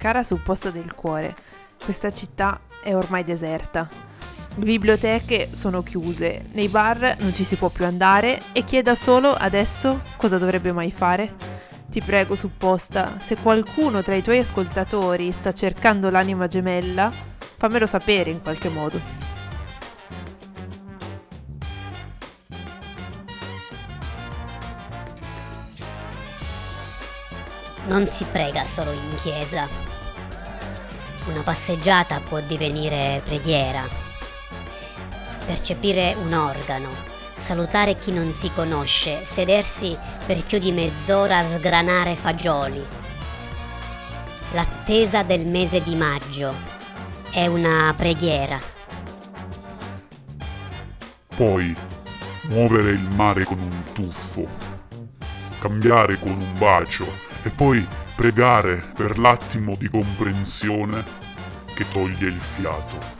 Cara supposta del cuore, questa città è ormai deserta. Le biblioteche sono chiuse, nei bar non ci si può più andare e chi è da solo adesso cosa dovrebbe mai fare? Ti prego, supposta, se qualcuno tra i tuoi ascoltatori sta cercando l'anima gemella, fammelo sapere in qualche modo. Non si prega solo in chiesa. Una passeggiata può divenire preghiera. Percepire un organo, salutare chi non si conosce, sedersi per più di mezz'ora a sgranare fagioli. L'attesa del mese di maggio è una preghiera. Poi muovere il mare con un tuffo, cambiare con un bacio e poi pregare per l'attimo di comprensione che toglie il fiato.